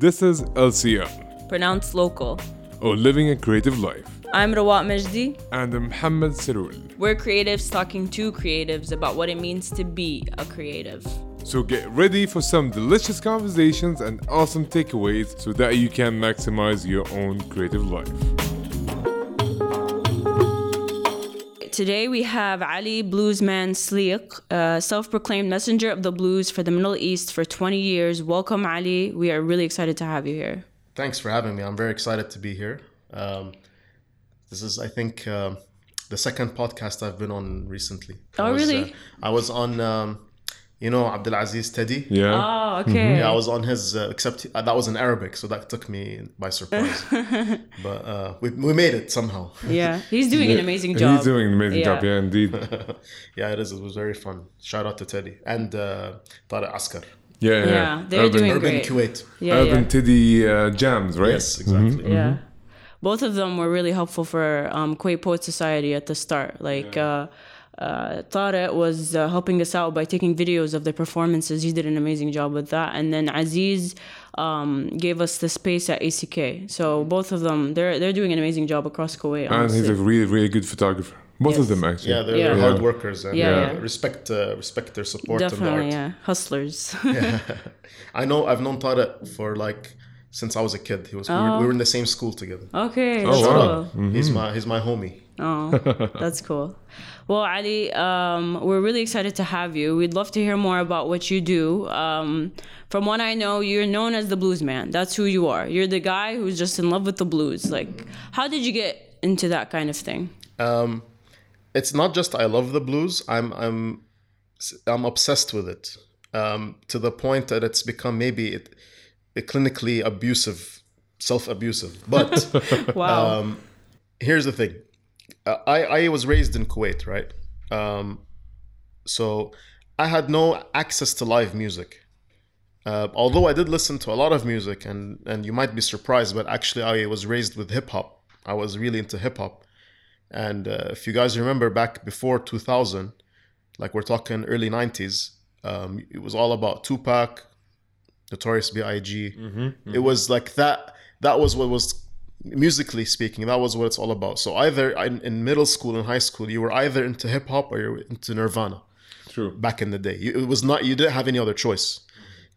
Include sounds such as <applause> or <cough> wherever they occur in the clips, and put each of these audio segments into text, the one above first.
This is LCL, pronounced local. or Living a Creative Life. I'm Rawat Majdi. And I'm Mohammed Sarul. We're creatives talking to creatives about what it means to be a creative. So get ready for some delicious conversations and awesome takeaways so that you can maximize your own creative life. Today we have Ali Bluesman Sleek, uh, self-proclaimed messenger of the blues for the Middle East for 20 years. Welcome, Ali. We are really excited to have you here. Thanks for having me. I'm very excited to be here. Um, this is, I think, um the second podcast I've been on recently. I Oh, was, really? uh, I was on, um, you know, Abdulaziz Teddy. Yeah. Oh, okay. Yeah, I was on his, uh, except uh, that was in Arabic, so that took me by surprise. <laughs> but uh, we, we made it somehow. Yeah, he's doing an amazing job. He's doing an amazing job, Yeah. yeah, indeed. <laughs> yeah, it is. It was very fun. Shout out to Teddy and uh, Tariq Askar. Yeah, yeah. Yeah, they're Urban, doing Urban great. Kuwait. Yeah, Urban yeah. Tiddy uh, Jams, right? Yes, exactly. Yeah. Both of them were really helpful for um, Kuwait Poet Society at the start. Like, uh, Tariq was uh, helping us out by taking videos of the performances. He did an amazing job with that. And then Aziz um, gave us the space at ACK. So both of them, they're they're doing an amazing job across Kuwait. And he's a really, really good photographer. Both of them, actually. Yeah, they're, Yeah. they're Yeah. hard workers and Yeah, uh, yeah. respect uh, respect their support and Definitely, the art. yeah. Hustlers. <laughs> I know I've known Tariq for like since I was a kid. He was we, were, we were in the same school together. okay. Oh, that's wow. cool. He's my he's my homie. Oh, that's <laughs> cool. Well, Ali, um, we're really excited to have you. We'd love to hear more about what you do. Um, from what I know, you're known as the blues man. That's who you are. You're the guy who's just in love with the blues. Like, how did you get into that kind of thing? Um, it's not just I love the blues. I'm I'm I'm obsessed with it um, to the point that it's become maybe it, it clinically abusive, self abusive. But <laughs> Wow. um, here's the thing I, I was raised in kuwait right? Um, so i had no access to live music. Uh, although i did listen to a lot of music and, and you might be surprised but actually i was raised with hip-hop i was really into hip-hop and uh, if you guys remember back before 2000 like we're talking early 90s um, it was all about tupac notorious big Mm-hmm, it was like that that was what was musically speaking that was what it's all about. So either in, in middle school and high school you were either into hip-hop or you were into nirvana True. back in the day. You, it was not you didn't have any other choice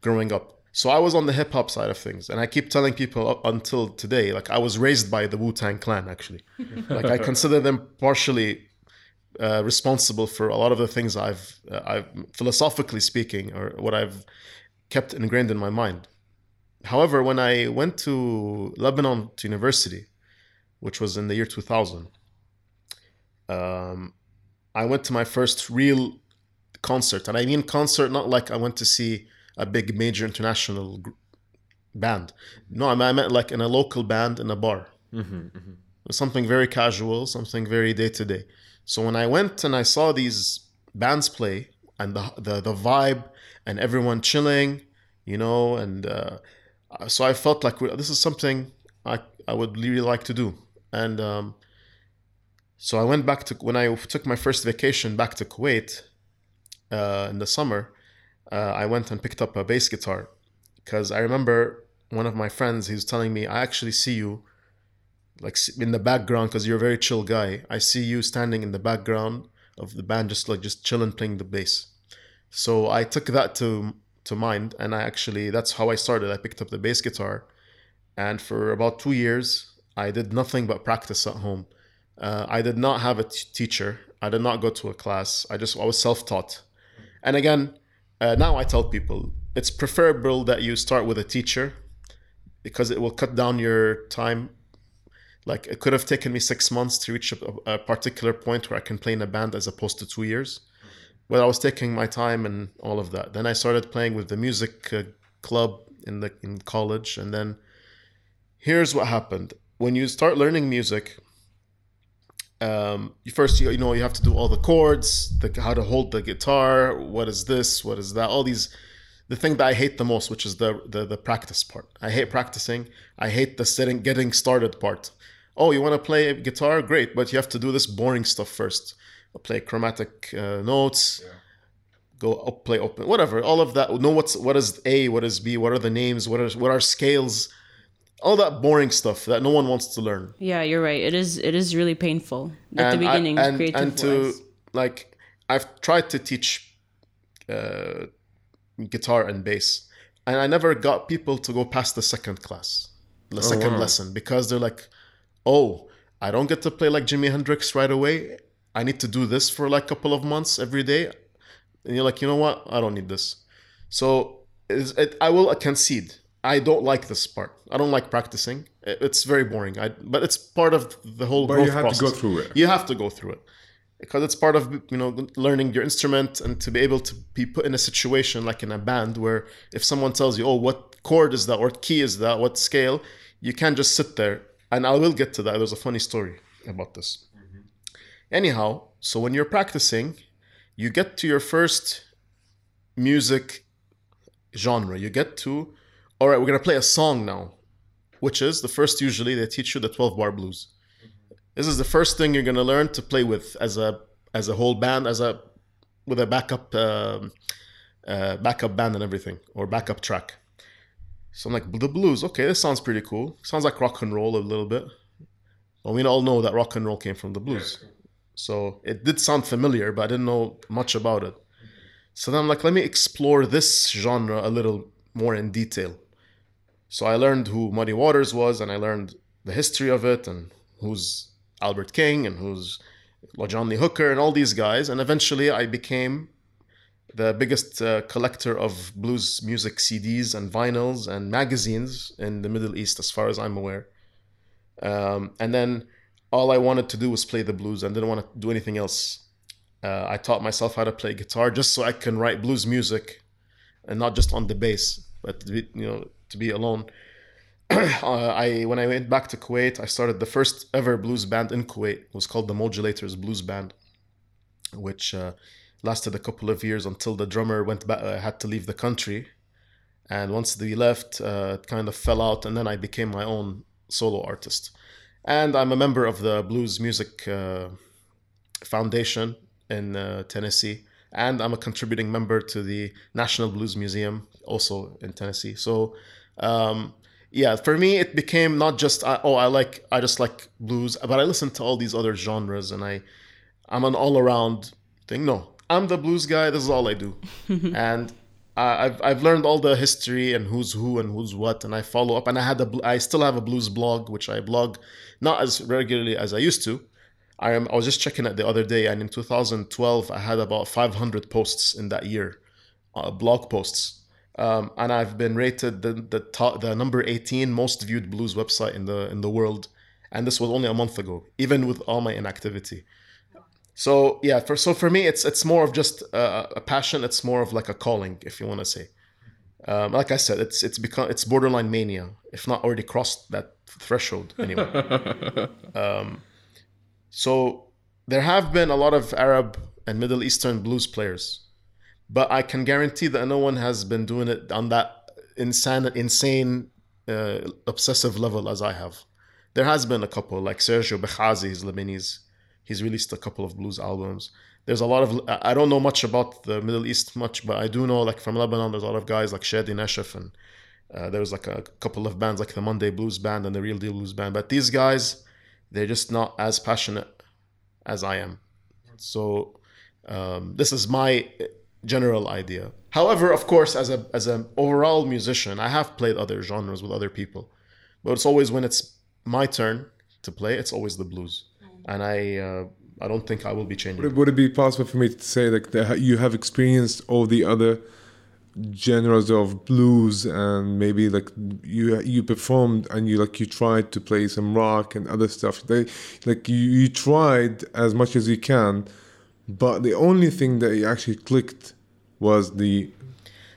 growing up. So i was on the hip-hop side of things and i keep telling people up until today like i was raised by the wu-tang clan actually. <laughs> Like i consider them partially uh, responsible for a lot of the things i've uh, i've philosophically speaking or what i've kept ingrained in my mind However, when I went to Lebanon to university, which was in the year 2000, um, I went to my first real concert. And I mean concert, not like I went to see a big major international gr- band. No, I meant like in a local band in a bar. Something very casual, something very day to day. So when I went and I saw these bands play and the, the, the vibe and everyone chilling, you know, and uh, so I felt like this is something I, I would really like to do. And um, so I went back to when I took my first vacation back to Kuwait uh, in the summer. Uh, I went and picked up a bass guitar because I remember one of my friends. He was telling me, "I actually see you like in the background because you're a very chill guy. I see you standing in the background of the band, just like just chilling, playing the bass." So I took that to to mind, and I actually that's how I started. I picked up the bass guitar, and for about two years, I did nothing but practice at home. Uh, I did not have a t- teacher. I did not go to a class. I just I was self taught. And again, uh, now I tell people it's preferable that you start with a teacher because it will cut down your time. Like it could have taken me six months to reach a, a particular point where I can play in a band as opposed to two years. But I was taking my time and all of that. Then I started playing with the music uh, club in the in college, and then here's what happened. When you start learning music um, you first you, you know you have to do all the chords the, how to hold the guitar what is this what is that all these the thing that i hate the most which is the the, the practice part. I hate practicing. I hate the sitting getting started part. Oh you want to play guitar? Great but you have to do this boring stuff first play chromatic uh, notes go up, play open, whatever. All of that. Know what's what is A, what is B, what are the names, what are what are scales, all that boring stuff that no one wants to learn. Yeah, you're right. It is it is really painful at the And I- beginning. and, creative and to wise. like, I've tried to teach uh, guitar and bass, and I never got people to go past the second class, the second wow. lesson, because they're like, "Oh, I don't get to play like Jimi Hendrix right away. I need to do this for like a couple of months every day." And you're like, you know what? I don't need this. So is it, I will concede. I don't like this part. I don't like practicing. It's very boring. I, but it's part of the whole But you have process. to go through it. You have to go through it because it's part of you know learning your instrument and to be able to be put in a situation like in a band where if someone tells you, "Oh, what chord is that? What key is that? What scale?" You can't just sit there. And I will get to that. There's a funny story about this. Anyhow, so when you're practicing, you get to your first music genre. You get to, all right, we're gonna play a song now, which is the first. Usually, they teach you the 12 bar blues. This is the first thing you're gonna learn to play with as a as a whole band, as a with a backup um, uh, backup band and everything, or backup track. So I'm like, the blues. Okay, this sounds pretty cool. Sounds like rock and roll a little bit. Well, we all know that rock and roll came from the blues. So it did sound familiar, but I didn't know much about it. So then I'm like, let me explore this genre a little more in detail. So I learned who Muddy Waters was, and I learned the history of it, and who's Albert King, and who's John Lee Hooker, and all these guys. And eventually I became the biggest uh, collector of blues music CDs and vinyls and magazines in the Middle East, as far as I'm aware. Um, and then all I wanted to do was play the blues and didn't want to do anything else. Uh, I taught myself how to play guitar just so I can write blues music, and not just on the bass, but to be, you know to be alone. <clears throat> uh, I when I went back to Kuwait, I started the first ever blues band in Kuwait. It was called the Modulators Blues Band, which uh, lasted a couple of years until the drummer went back, uh, had to leave the country, and once they left, uh, it kind of fell out, and then I became my own solo artist. And I'm a member of the Blues Music uh, Foundation in uh, Tennessee, and I'm a contributing member to the National Blues Museum, also in Tennessee. So, um, yeah, for me, it became not just uh, oh, I like I just like blues, but I listen to all these other genres, and I I'm an all around thing. No, I'm the blues guy. This is all I do, <laughs> and I've I've learned all the history and who's who and who's what, and I follow up. And I had a I still have a blues blog, which I blog not as regularly as I used to. I am I was just checking it the other day, and in 2012 I had about 500 posts in that year, uh, blog posts. Um, and I've been rated the the top, the number 18 most viewed blues website in the in the world, and this was only a month ago, even with all my inactivity. So yeah, for so for me, it's it's more of just a, a passion. It's more of like a calling, if you want to say. Um, like I said, it's it's become it's borderline mania, if not already crossed that threshold. Anyway, <laughs> um, so there have been a lot of Arab and Middle Eastern blues players, but I can guarantee that no one has been doing it on that insane, insane, uh, obsessive level as I have. There has been a couple, like Sergio Bekhazi, he's Lebanese. He's released a couple of blues albums. There's a lot of I don't know much about the Middle East much, but I do know like from Lebanon, there's a lot of guys like Shadi Nashif and uh, there was like a couple of bands like the Monday Blues Band and the Real Deal Blues Band. But these guys, they're just not as passionate as I am. So um, this is my general idea. However, of course, as a as an overall musician, I have played other genres with other people, but it's always when it's my turn to play, it's always the blues, and I uh, I don't think I will be changing. Would it, would it be possible for me to say like that you have experienced all the other genres of blues and maybe like you you performed and you like you tried to play some rock and other stuff they like you, you tried as much as you can but the only thing that you actually clicked was the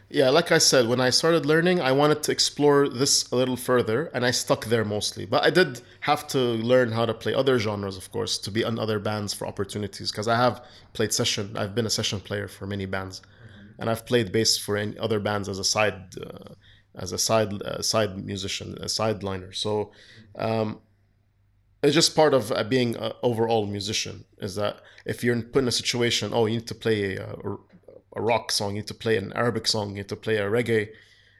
Yeah, like I said, when I started learning, I wanted to explore this a little further, and I stuck there mostly. But I did have to learn how to play other genres, of course, to be on other bands for opportunities. Because I have played session, I've been a session player for many bands, and I've played bass for any other bands as a side, uh, as a side uh, side musician, a sideliner. So. Um, it's just part of uh, being an overall musician is that if you're put in a situation oh you need to play a, a rock song, you need to play an Arabic song, you need to play a reggae.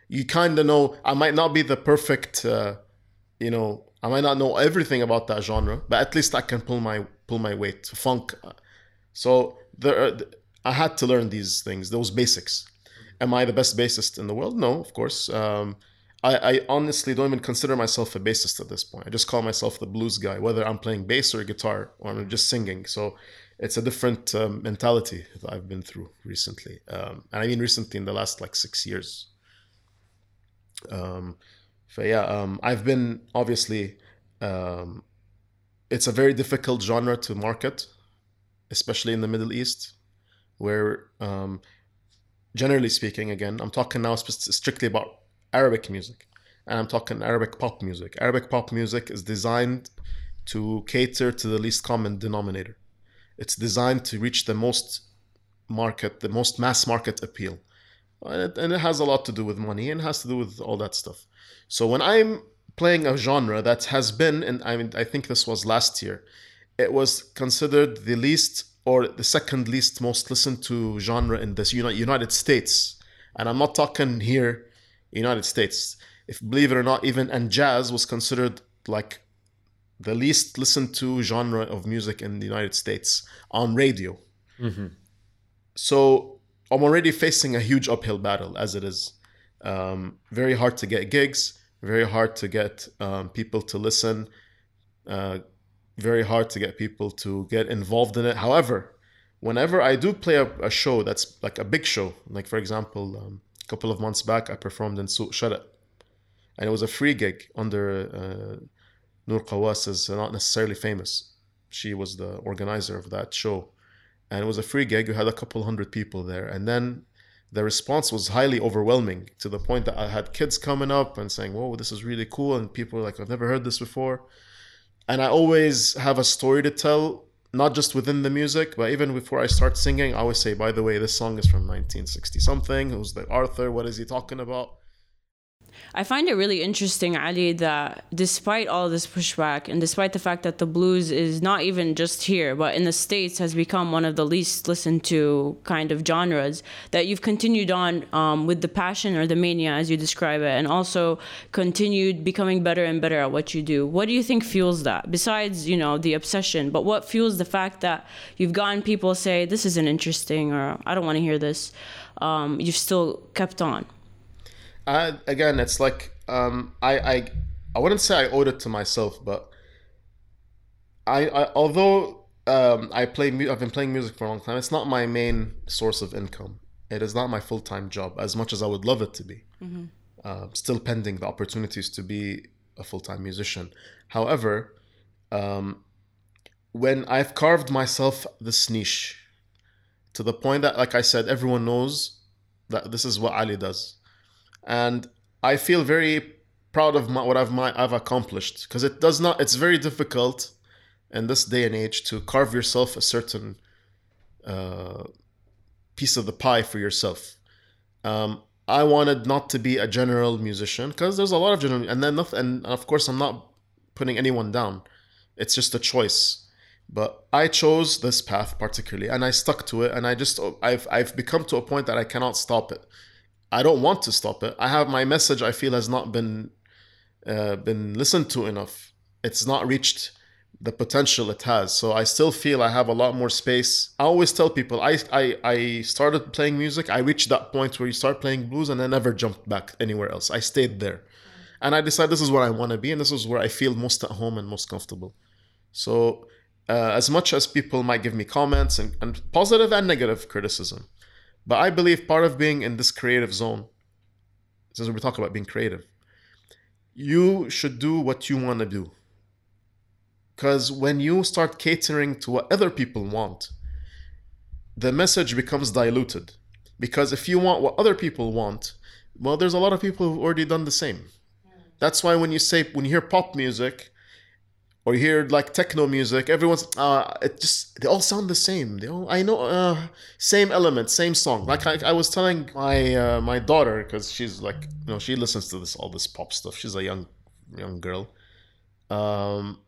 You kind of know. I might not be the perfect, uh, you know, I might not know everything about that genre, but at least I can pull my pull my weight. Funk. So there, I had to learn these things, those basics. Am I the best bassist in the world? No, of course. Um, I, I, honestly don't even consider myself a bassist at this point. I just call myself the blues guy, whether I'm playing bass or guitar or I'm just singing. So it's a different um, mentality that I've been through recently. Um, and I mean recently in the last like six years. Um, so yeah, um, I've been obviously, um, it's a very difficult genre to market, especially in the Middle East, where um, generally speaking, again, I'm talking now strictly about Arabic music, and I'm talking Arabic pop music. Arabic pop music is designed to cater to the least common denominator. It's designed to reach the most market, the most mass market appeal. And it, and it has a lot to do with money and has to do with all that stuff. So when I'm playing a genre that has been, and I mean, I think this was last year, it was considered the least or the second least most listened to genre in this United States. And I'm not talking here, United States. If believe it or not, even and jazz was considered like the least listened to genre of music in the United States on radio. Mm-hmm. So I'm already facing a huge uphill battle as it is. Um, very hard to get gigs, very hard to get um, people to listen, uh, very hard to get people to get involved in it. However, whenever I do play a, a show that's like a big show, like for example, um, a couple of months back, I performed in Shut and it was a free gig under. Uh, Noor Qawas is not necessarily famous. She was the organizer of that show. And it was a free gig. We had a couple hundred people there. And then the response was highly overwhelming to the point that I had kids coming up and saying, Whoa, this is really cool. And people were like, I've never heard this before. And I always have a story to tell, not just within the music, but even before I start singing, I always say, By the way, this song is from 1960 something. Who's the Arthur? What is he talking about? I find it really interesting, Ali, that despite all this pushback and despite the fact that the blues is not even just here, but in the States has become one of the least listened to kind of genres, that you've continued on um, with the passion or the mania, as you describe it, and also continued becoming better and better at what you do. What do you think fuels that? Besides, you know, the obsession, but what fuels the fact that you've gotten people say, this isn't interesting, or I don't want to hear this? Um, you've still kept on. I, again, it's like um, I, I I wouldn't say I owed it to myself, but I, I although um, I play I've been playing music for a long time. It's not my main source of income. It is not my full time job as much as I would love it to be. Mm-hmm. Uh, still pending the opportunities to be a full time musician. However, um, when I've carved myself this niche to the point that, like I said, everyone knows that this is what Ali does and I feel very proud of my, what I've my, I've accomplished because it does not. It's very difficult in this day and age to carve yourself a certain uh, piece of the pie for yourself. Um, I wanted not to be a general musician because there's a lot of general, and then nothing, and of course I'm not putting anyone down. It's just a choice. But I chose this path particularly, and I stuck to it, and I just I've I've become to a point that I cannot stop it. I don't want to stop it. I have my message. I feel has not been uh, been listened to enough. It's not reached the potential it has. So I still feel I have a lot more space. I always tell people I I, I started playing music. I reached that point where you start playing blues and I never jumped back anywhere else. I stayed there. And I decided this is where I want to be and this is where I feel most at home and most comfortable. So uh, as much as people might give me comments and, and positive and negative criticism, but I believe part of being in this creative zone, since we talk about being creative, you should do what you want to do. Because when you start catering to what other people want, the message becomes diluted. Because if you want what other people want, well, there's a lot of people who've already done the same. Hmm. That's why when you say, when you hear pop music, or you hear like techno music everyone's uh it just they all sound the same. They all i know uh same element same song. Like i, I was telling my uh, my daughter because she's like you know she listens to this all this pop stuff. She's a young young girl. Um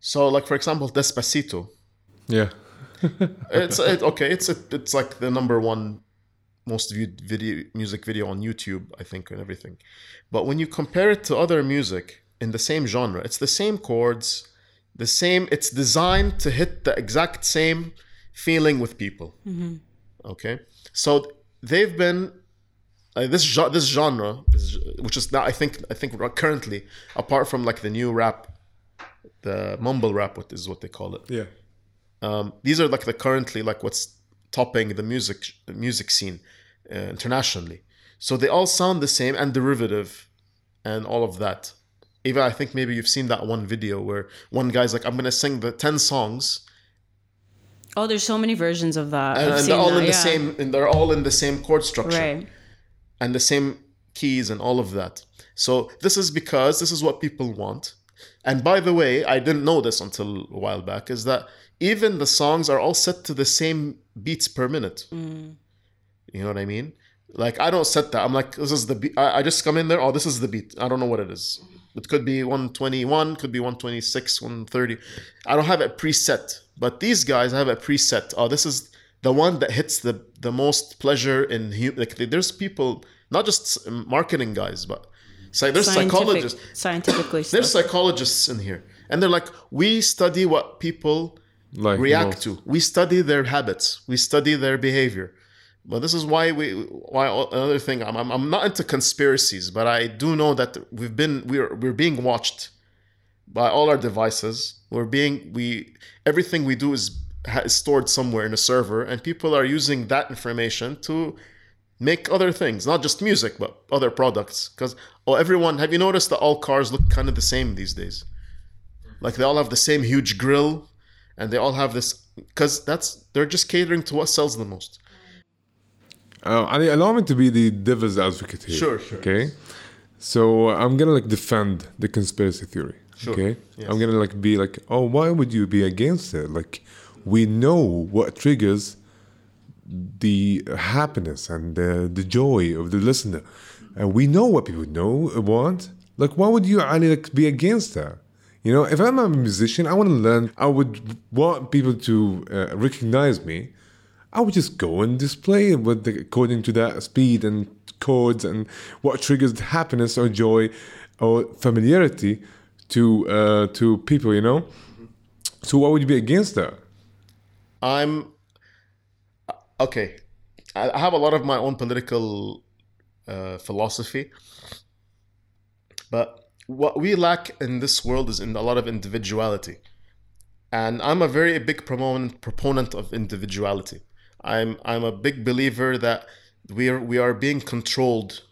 so like for example despacito. Yeah. <laughs> It's it, okay it's a, it's like the number one most viewed video music video on YouTube, I think, and everything. But when you compare it to other music in the same genre, it's the same chords, the same. It's designed to hit the exact same feeling with people. Okay, so they've been uh, this this genre, is, which is now I think I think currently apart from like the new rap, the mumble rap, what is what they call it Yeah. um, these are like the currently like what's topping the music music scene uh, internationally so they all sound the same and derivative and all of that even i think maybe you've seen that one video where one guy's like i'm gonna sing the 10 songs Oh, there's so many versions of that. and, and they're all that, in the yeah. same and they're all in the same chord structure Right. and the same keys and all of that. So this is because this is what people want. And by the way, I didn't know this until a while back is that even the songs are all set to the same beats per minute. Mm. You know what I mean? Like I don't set that. I'm like, this is the beat. I, I just come in there. Oh, this is the beat. I don't know what it is. It could be 121, could be 126, 130. I don't have a preset. But these guys have a preset. Oh, this is the one that hits the the most pleasure in hu- like there's people not just marketing guys but so there's Scientific- psychologists Scientifically. there's stuff. psychologists in here and they're like we study what people Like react most. to we study their habits we study their behavior but this is why we why another thing I'm, I'm, I'm not into conspiracies but i do know that we've been we're we're being watched by all our devices. We're being we everything we do is, is stored somewhere in a server and people are using that information to make other things not just music but other products. Because oh everyone have you noticed that all cars look kind of the same these days? Like they all have the same huge grill and they all have this because that's they're just catering to what sells the most Uh, Ali, allow me to be the devil's advocate here. Sure, sure. Okay. So I'm gonna like defend the conspiracy theory. Sure, Okay. yes. I'm gonna like be like, oh, why would you be against it? Like, we know what triggers the happiness and the, the joy of the listener, and we know what people know want. Like, why would you Ali like be against that? You know, if I'm a musician, I want to learn. I would want people to uh, recognize me. I would just go and display it with the, according to that speed and chords and what triggers happiness or joy or familiarity to uh, to people. You know. So why would you be against that? i'm okay i I have a lot of my own political uh, philosophy but what we lack in this world is in a lot of individuality and i'm a very big proponent proponent of individuality i'm i'm a big believer that we are we are being controlled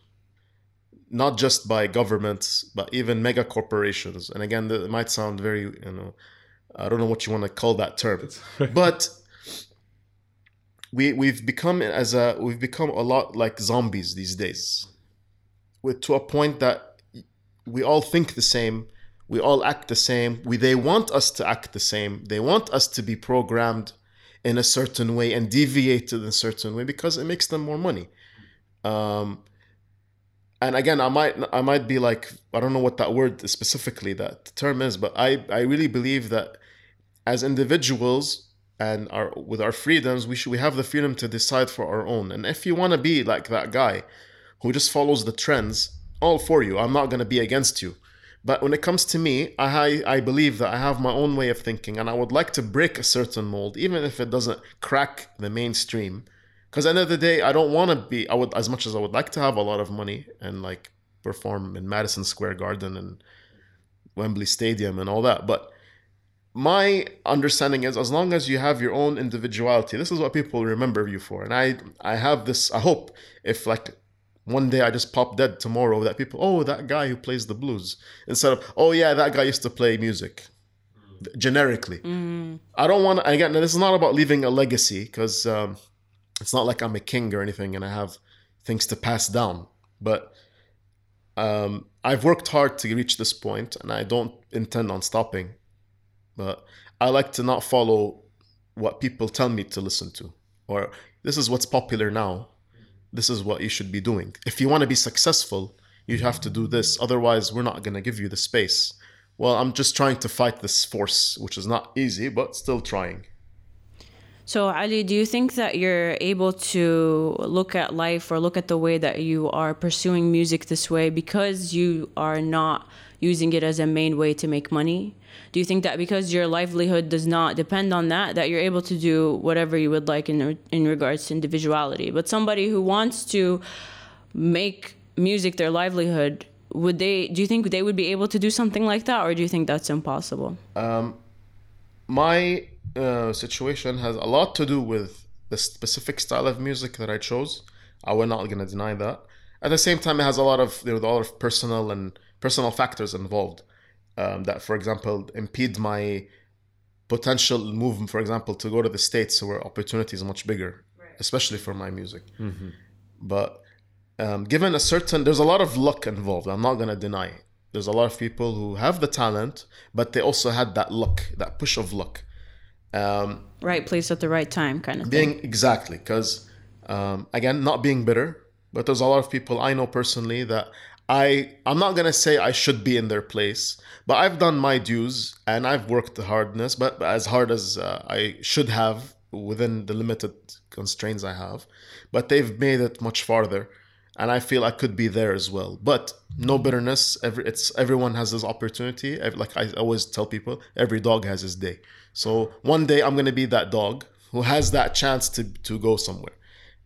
not just by governments but even mega corporations. And again that might sound very you know i don't know what you want to call that term. But we we've become as a we've become a lot like zombies these days with to a point that we all think the same we all act the same we they want us to act the same they want us to be programmed in a certain way and deviated in a certain way because it makes them more money. Um and again i might i might be like i don't know what that word specifically that term is but i i really believe that as individuals and our with our freedoms we should we have the freedom to decide for our own. And if you want to be like that guy who just follows the trends all for you. I'm not going to be against you but when it comes to me i i believe that i have my own way of thinking and i would like to break a certain mold even if it doesn't crack the mainstream. Because at the end of the day i don't want to be i would as much as i would like to have a lot of money and like perform in madison square garden and wembley stadium and all that but my understanding is as long as you have your own individuality this is what people remember you for and i i have this i hope if like one day i just pop dead tomorrow that people oh that guy who plays the blues instead of oh yeah that guy used to play music generically i don't want to again this is not about leaving a legacy because um, it's not like i'm a king or anything and i have things to pass down but um, i've worked hard to reach this point and i don't intend on stopping but I like to not follow what people tell me to listen to. Or this is what's popular now. This is what you should be doing. If you want to be successful, you have to do this. Otherwise, we're not going to give you the space. Well, I'm just trying to fight this force, which is not easy, but still trying. So, Ali, do you think that you're able to look at life or look at the way that you are pursuing music this way because you are not using it as a main way to make money? Do you think that because your livelihood does not depend on that, that you're able to do whatever you would like in in regards to individuality? But somebody who wants to make music their livelihood, would they? Do you think they would be able to do something like that, or do you think that's impossible? Um, my uh, situation has a lot to do with the specific style of music that I chose. I will not gonna deny that. At the same time, it has a lot of there are a lot of personal and personal factors involved um, that, for example, impede my potential move. For example, to go to the states where opportunity is much bigger, right. especially for my music. Mm-hmm. But um, given a certain, there's a lot of luck involved. I'm not gonna deny. It. There's a lot of people who have the talent, but they also had that luck, that push of luck. Um, right place at the right time, kind of being thing. exactly because um, again, not being bitter, but there's a lot of people I know personally that I I'm not gonna say I should be in their place, but I've done my dues and I've worked the hardness, but as hard as uh, I should have within the limited constraints I have. But they've made it much farther, and I feel I could be there as well. But no bitterness. Every it's everyone has this opportunity. Like I always tell people, every dog has his day. So one day I'm gonna be that dog who has that chance to to go somewhere,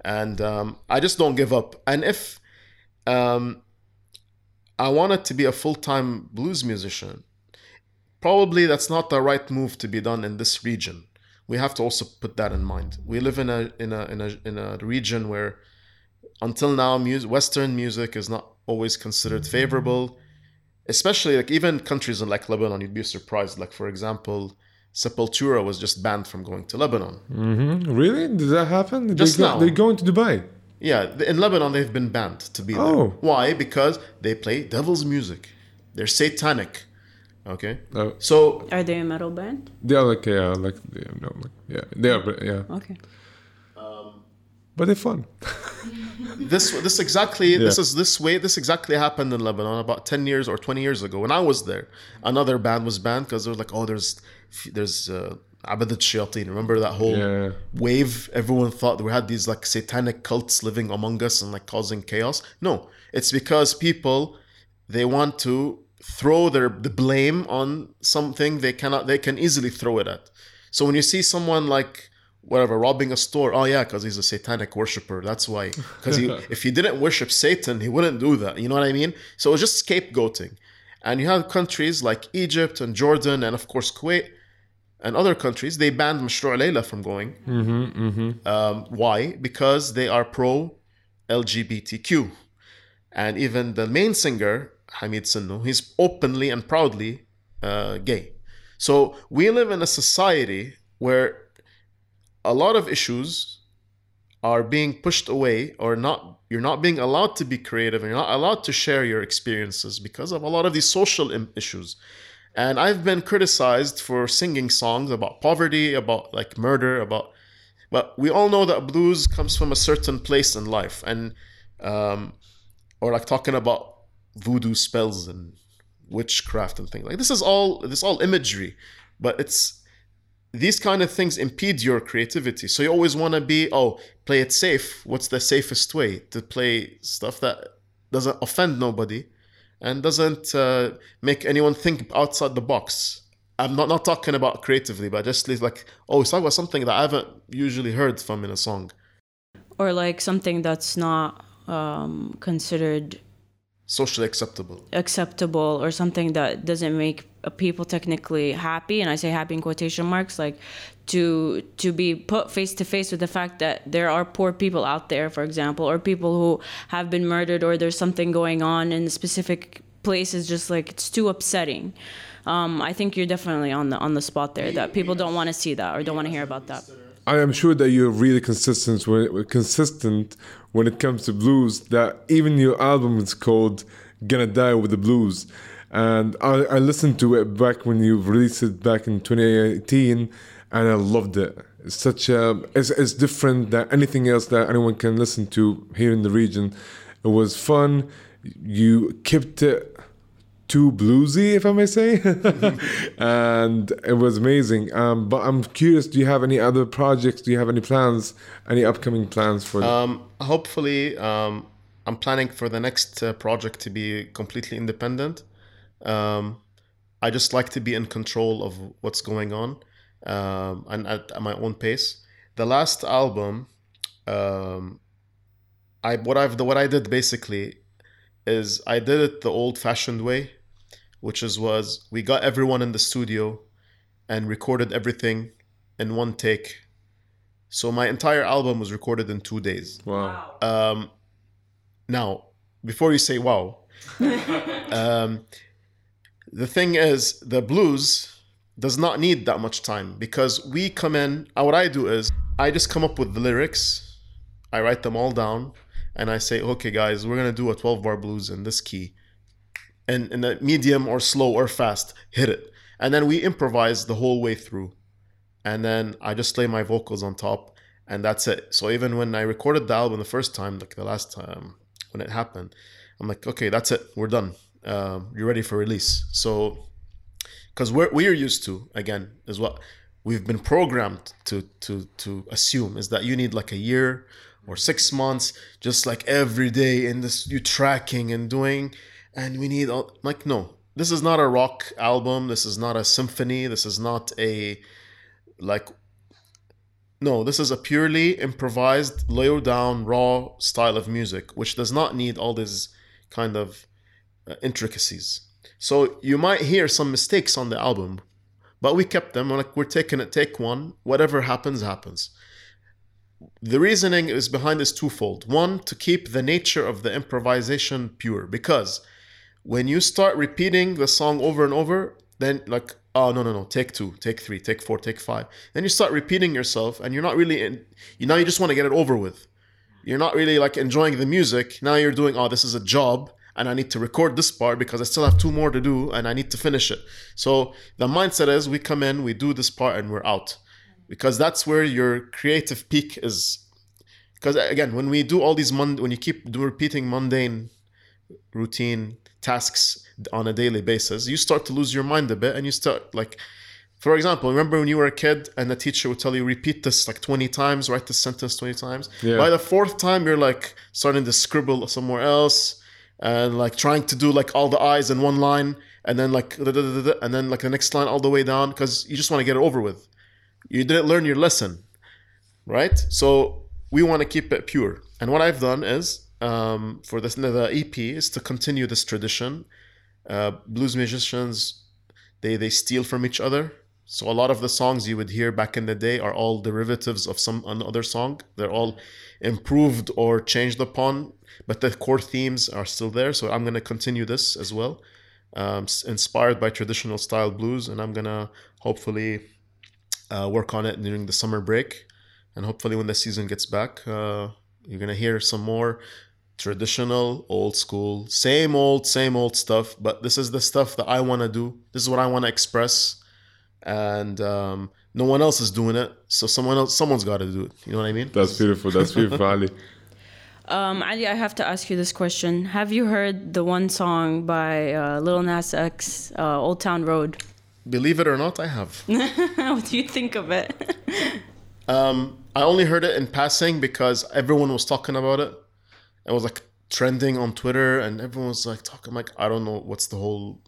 and um, I just don't give up. And if um, I wanted to be a full time blues musician, probably that's not the right move to be done in this region. We have to also put that in mind. We live in a in a in a in a region where until now music, western music is not always considered favorable especially like even countries in like lebanon you'd be surprised like for example Sepultura was just banned from going to Lebanon. Mm-hmm. Really? Did that happen? Just they go, now. They're going to Dubai. Yeah, in Lebanon they've been banned to be there. Oh. Why? Because they play devil's music. They're satanic. Okay. Oh. So Are they a metal band? They are like yeah, like yeah, no, like, yeah, they are yeah, Okay. but they're fun. <laughs> this this exactly this is this way this exactly happened in Lebanon about 10 years or 20 years ago when I was there. Another band was banned because they were like, oh, there's there's uh, Abadat Shayateen. Remember that whole Yeah. wave? Everyone thought that we had these like satanic cults living among us and like causing chaos. No, it's because people they want to throw their the blame on something they cannot they can easily throw it at. So when you see someone like whatever robbing a store, oh yeah, because he's a satanic worshiper. That's why. Because <laughs> if he didn't worship Satan, he wouldn't do that. You know what I mean? So it's just scapegoating. And you have countries like Egypt and Jordan and of course Kuwait and other countries. They banned Mashrou' Leila from going. Um, why? Because they are pro LGBTQ. And even the main singer, Hamed Sinno, he's openly and proudly uh, gay. So we live in a society where a lot of issues are being pushed away or not you're not being allowed to be creative and you're not allowed to share your experiences because of a lot of these social issues and i've been criticized for singing songs about poverty about like murder about but we all know that blues comes from a certain place in life and um or like talking about voodoo spells and witchcraft and things like this is all this is all imagery but it's these kind of things impede your creativity. So you always want to be, oh, play it safe. What's the safest way to play stuff that doesn't offend nobody and doesn't uh, make anyone think outside the box? I'm not, not talking about creatively, but just like, oh, it's talking about something that I haven't usually heard from in a song. Or like something that's not um, considered Socially acceptable. acceptable or something that doesn't make people technically happy and i say happy in quotation marks like to to be put face to face with the fact that there are poor people out there for example or people who have been murdered or there's something going on in a specific place is just like it's too upsetting um, i think you're definitely on the on the spot there that people don't want to see that or don't want to hear about that I am sure that you're really consistent when consistent when it comes to blues. That even your album is called "Gonna Die with the Blues," and I, I listened to it back when you released it back in 2018, and I loved it. It's such a it's, it's different than anything else that anyone can listen to here in the region. It was fun. You kept it too bluesy, if I may say, <laughs> and it was amazing. Um, but I'm curious, do you have any other projects? Do you have any plans? Any upcoming plans for? Um, hopefully, um, I'm planning for the next uh, project to be completely independent. Um, I just like to be in control of what's going on um, and at, at my own pace. The last album, um, I what I've what I did basically is I did it the old-fashioned way, which is was we got everyone in the studio and recorded everything in one take. So my entire album was recorded in two days. wow. Um, now, before you say wow, <laughs> um, the thing is, the blues does not need that much time because we come in. uh, What I do is I just come up with the lyrics, I write them all down, and I say, okay, guys, we're gonna do a 12 bar blues in this key, and in a medium or slow or fast, hit it, and then we improvise the whole way through, and then I just lay my vocals on top, and that's it. So even when I recorded the album the first time, like the last time when it happened, I'm like, okay, that's it, we're done. Um, you're ready for release. So, because we're we're used to again is what we've been programmed to to to assume is that you need like a year or six months, just like every day in this you tracking and doing, and we need all like no. This is not a rock album. This is not a symphony. This is not a like no, this is a purely improvised, low down, raw style of music, which does not need all these kind of uh, intricacies. So you might hear some mistakes on the album, but we kept them. Like we're taking it, take one. Whatever happens, happens. The reasoning is behind is twofold. One, to keep the nature of the improvisation pure, because when you start repeating the song over and over, then like oh no no no take two take three take four take five. Then you start repeating yourself and you're not really in you now you just want to get it over with. You're not really like enjoying the music. Now you're doing oh this is a job and i need to record this part because i still have two more to do and i need to finish it. So the mindset is we come in we do this part and we're out. Because that's where your creative peak is. Because again when we do all these mon- when you keep repeating mundane routine tasks on a daily basis, you start to lose your mind a bit and you start like for example, remember when you were a kid and the teacher would tell you repeat this like 20 times, write this sentence 20 times. Yeah. By the fourth time you're like starting to scribble somewhere else and like trying to do like all the eyes in one line and then like da- da- da- and then like the next line all the way down because you just want to get it over with. You didn't learn your lesson, right? So we want to keep it pure. And what I've done is um, for this the EP is to continue this tradition. Uh, blues musicians they they steal from each other. So a lot of the songs you would hear back in the day are all derivatives of some another song. They're all improved or changed upon, but the core themes are still there. So I'm gonna continue this as well, um, inspired by traditional style blues, and I'm gonna hopefully uh, work on it during the summer break, and hopefully when the season gets back, uh, you're gonna hear some more traditional, old school, same old, same old stuff. But this is the stuff that I want to do. This is what I want to express, and um, no one else is doing it. So someone else, someone's got to do it. You know what I mean? That's beautiful. That's beautiful, <laughs> Ali. Um, Ali, I have to ask you this question. Have you heard the one song by uh, Lil Nas X, uh, Old Town Road? Believe it or not, I have. <laughs> what do you think of it? Um, I only heard it in passing because everyone was talking about it. It was like trending on Twitter, and everyone was like talking. Like, I don't know what's the whole.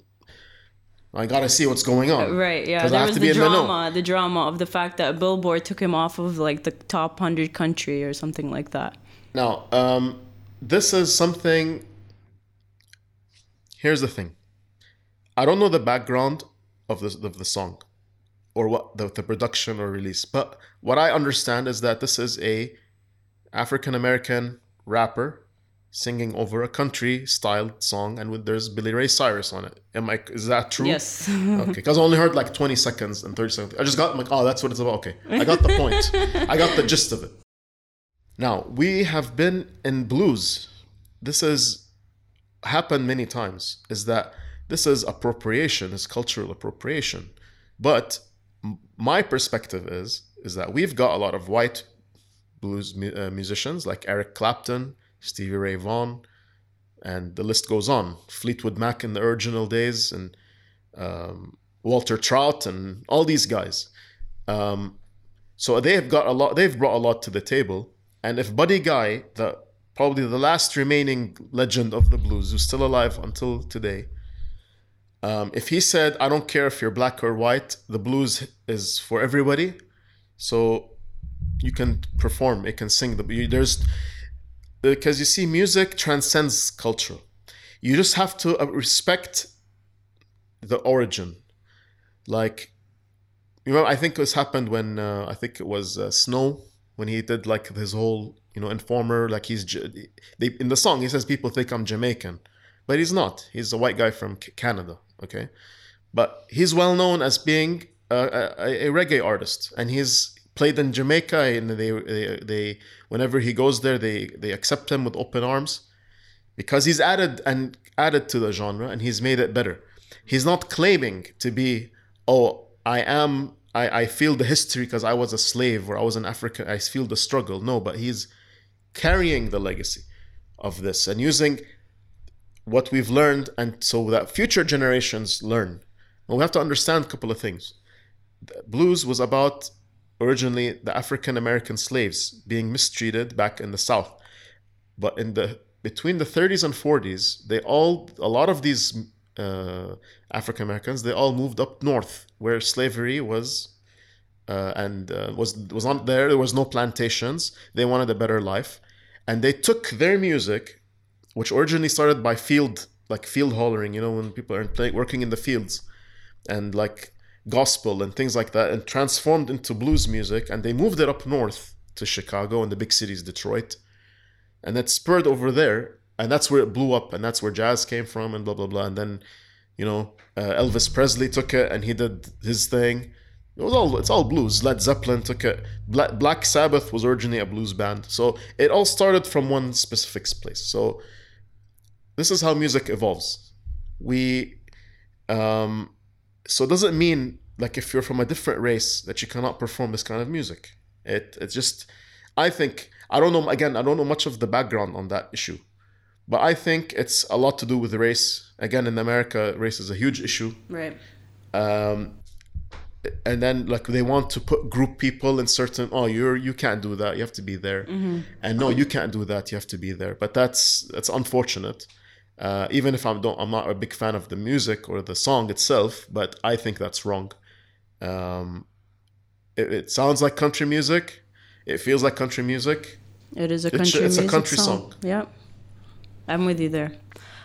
I gotta see what's going on. right, yeah. There have was the in the drama, the drama of the fact that Billboard took him off of like the top 100 country or something like that. Now, um, this is something. Here's the thing. I don't know the background of the of the song, or what the, the production or release, but what I understand is that this is a African American rapper singing over a country styled song, and with, there's Billy Ray Cyrus on it. Am I? Is that true? Yes. <laughs> Okay, because I only heard like 20 seconds and 30 seconds. I just got I'm like, oh, that's what it's about. Okay, I got the point. I got the gist of it. Now we have been in blues. This has happened many times. Is that this is appropriation, is cultural appropriation. But my perspective is is that we've got a lot of white blues mu- uh, musicians like Eric Clapton, Stevie Ray Vaughan, and the list goes on. Fleetwood Mac in the original days, and um, Walter Trout, and all these guys. Um, so they've got a lot. They've brought a lot to the table. And if Buddy Guy, the probably the last remaining legend of the blues, who's still alive until today, um, if he said, "I don't care if you're black or white, the blues is for everybody," so you can perform, it can sing. The there's because you see, music transcends culture. You just have to uh, respect the origin. Like, you know, I think this happened when uh, I think it was uh, Snow when he did like his whole, you know, informer. Like he's they in the song he says people think I'm Jamaican, but he's not. He's a white guy from Canada. Okay, but he's well known as being a, a, a reggae artist, and he's played in Jamaica, and they, they they whenever he goes there, they they accept him with open arms because he's added and added to the genre and he's made it better. He's not claiming to be, oh, I am, I, I feel the history because I was a slave or I was an African, I feel the struggle. No, but he's carrying the legacy of this and using what we've learned and so that future generations learn. We have to understand a couple of things. Blues was about originally the African American slaves being mistreated back in the South. But in the between the 30s and 40s, they all a lot of these uh, African Americans they all moved up north where slavery was uh, and uh, was was not there. There was no plantations. They wanted a better life, and they took their music, which originally started by field like field hollering. You know when people are play, working in the fields, and like gospel and things like that and transformed into blues music and they moved it up north to Chicago and the big cities Detroit. And it spurred over there and that's where it blew up and that's where jazz came from and blah blah blah. And then you know uh, Elvis Presley took it and he did his thing. It was all it's all blues. Led Zeppelin took it. Black, Black Sabbath was originally a blues band. So it all started from one specific place. So this is how music evolves. We um so it doesn't mean like if you're from a different race that you cannot perform this kind of music. It it just I think I don't know again I don't know much of the background on that issue, but I think it's a lot to do with race. Again, in America, race is a huge issue. Right. Um, and then like they want to put group people in certain oh you're you can't do that you have to be there mm-hmm. and no you can't do that you have to be there but that's that's unfortunate uh, even if I'm don't I'm not a big fan of the music or the song itself, but I think that's wrong. Um, it, it, sounds like country music. It feels like country music. It is a country. It's, it's a country song. song. Yep, I'm with you there.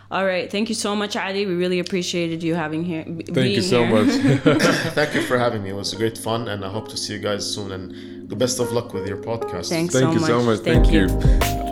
All right, thank you so much, Ali. We really appreciated you having here. Thank you so here. much. <laughs> <laughs> thank you for having me. It was great fun, and I hope to see you guys soon. And the best of luck with your podcast. Thanks thank so you much. so much. Thank, thank you. you.